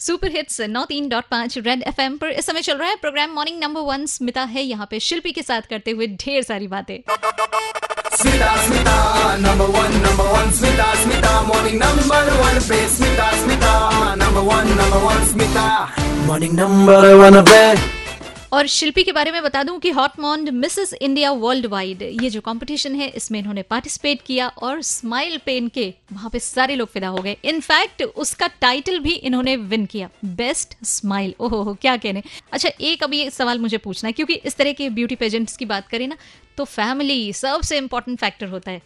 Super hits नौ तीन dot पाँच red F M पर इस समय चल रहा है। Program morning number one Smita है। यहाँ पे शिल्पी के साथ करते हुए ढेर सारी बातें। Smita Smita number one number one Smita Smita morning number one पे Smita Smita number one number one Smita morning number one पे। और शिल्पी के बारे में बता दूँ कि haut monde Mrs India world wide ये जो कंपटीशन है, इसमें इन्होंने पार्टिसिपेट किया और स्माइल पेन के वहाँ पे सारे लोग फिदा हो गए। इनफैक्ट उसका टाइटल भी इन्होंने विन किया। बेस्ट स्माइल ओहो, हो, क्या कहने। अच्छा एक अभी सवाल मुझे पूछना है, क्योंकि इस तरह के ब्यूटी पेजेंट्स की बात करें ना तो फैमिली सबसे इंपॉर्टेंट फैक्टर होता है।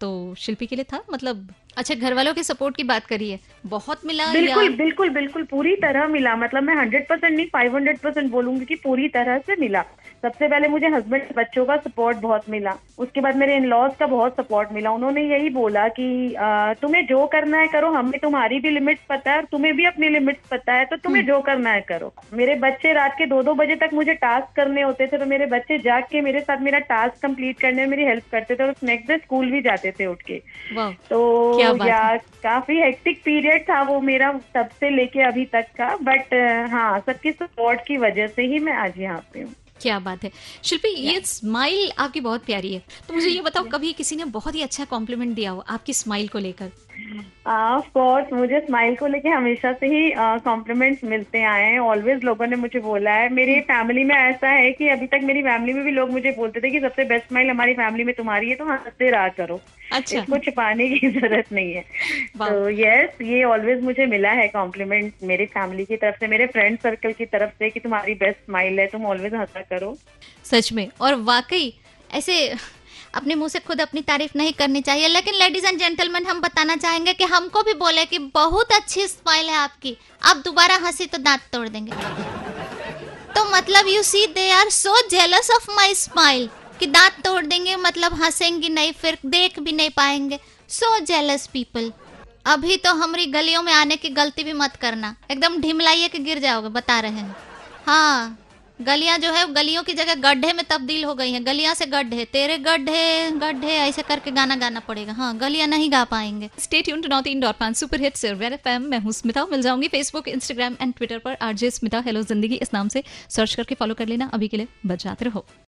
तो शिल्पी के लिए था मतलब अच्छा घर वालों के सपोर्ट की बात करिए। बहुत मिला बिल्कुल या बिल्कुल बिल्कुल पूरी तरह मिला। मतलब मैं हंड्रेड परसेंट नहीं फाइव हंड्रेड परसेंट बोलूँगी कि पूरी तरह से मिला। सबसे पहले मुझे हस्बैंड बच्चों का सपोर्ट बहुत मिला। उसके बाद मेरे इन लॉज का बहुत सपोर्ट मिला। उन्होंने यही बोला कि आ, तुम्हें जो करना है करो। हमें तुम्हारी भी लिमिट्स पता है और तुम्हें भी अपनी लिमिट्स पता है तो तुम्हें जो करना है करो। मेरे बच्चे रात के दो दो बजे तक मुझे टास्क करने होते थे तो मेरे बच्चे जाग के मेरे साथ मेरा टास्क कंप्लीट करने में मेरी हेल्प करते थे और नेक्स्ट डे स्कूल भी जाते थे उठ के। तो या काफ़ी हेक्टिक पीरियड था वो मेरा तब से लेके अभी तक का बट हाँ सबकी सपोर्ट की वजह से ही मैं आज यहाँ पे हूँ। क्या बात है। शिल्पी ये स्माइल आपकी बहुत प्यारी है। तो मुझे ये बताओ कभी किसी ने बहुत ही अच्छा कॉम्प्लीमेंट दिया हो आपकी स्माइल को लेकर? ऑफ़ कोर्स मुझे स्माइल को लेके हमेशा से ही कॉम्प्लीमेंट्स मिलते आए हैं। ऑलवेज लोगों ने मुझे बोला है। मेरी फैमिली में ऐसा है कि अभी तक मेरी फैमिली में भी लोग मुझे बोलते थे कि सबसे बेस्ट स्माइल हमारी फैमिली में तुम्हारी है तो हँसते रहा करो। अच्छा। इसको छिपाने की ज़रूरत नहीं है। तो यस ये ऑलवेज मुझे मिला है कॉम्प्लीमेंट मेरी फैमिली की तरफ़ से मेरे फ्रेंड सर्कल की तरफ़ से कि तुम्हारी बेस्ट स्माइल है तुम ऑलवेज हंसा करो। सच में। और वाकई ऐसे अपने मुँह से खुद अपनी तारीफ़ नहीं करनी चाहिए लेकिन लेडीज़ एंड जेंटलमैन हम बताना चाहेंगे कि हमको भी बोले कि बहुत अच्छी स्माइल है आपकी। आप दोबारा हँसी तो दांत तोड़ देंगे। तो मतलब you see they are so jealous of my smile कि दांत तोड़ देंगे मतलब हंसेंगे नहीं, फिर देख भी नहीं पाएँगे। सो जेलस पीपल अभी तो हमारी गलियों में आने की गलती भी मत करना। एकदम ढिमलाइए के गिर जाओगे, बता रहे हैं। हाँ गलियाँ जो है, गलियों की जगह गड्ढे में तब्दील हो गई हैं। गलियाँ से गड्ढे तेरे गड्ढे गड्ढे, ऐसे करके गाना गाना पड़ेगा। हाँ गलियाँ नहीं गा पाएँगे। स्टे ट्यून टू नॉट इन डॉट पान super hit hits Red FM मैं हूँ स्मिता मिल जाऊँगी फेसबुक इंस्टाग्राम एंड ट्विटर पर। आरजे स्मिता हेलो ज़िंदगी इस नाम से सर्च करके फॉलो कर लेना। अभी के लिए बजाते रहो।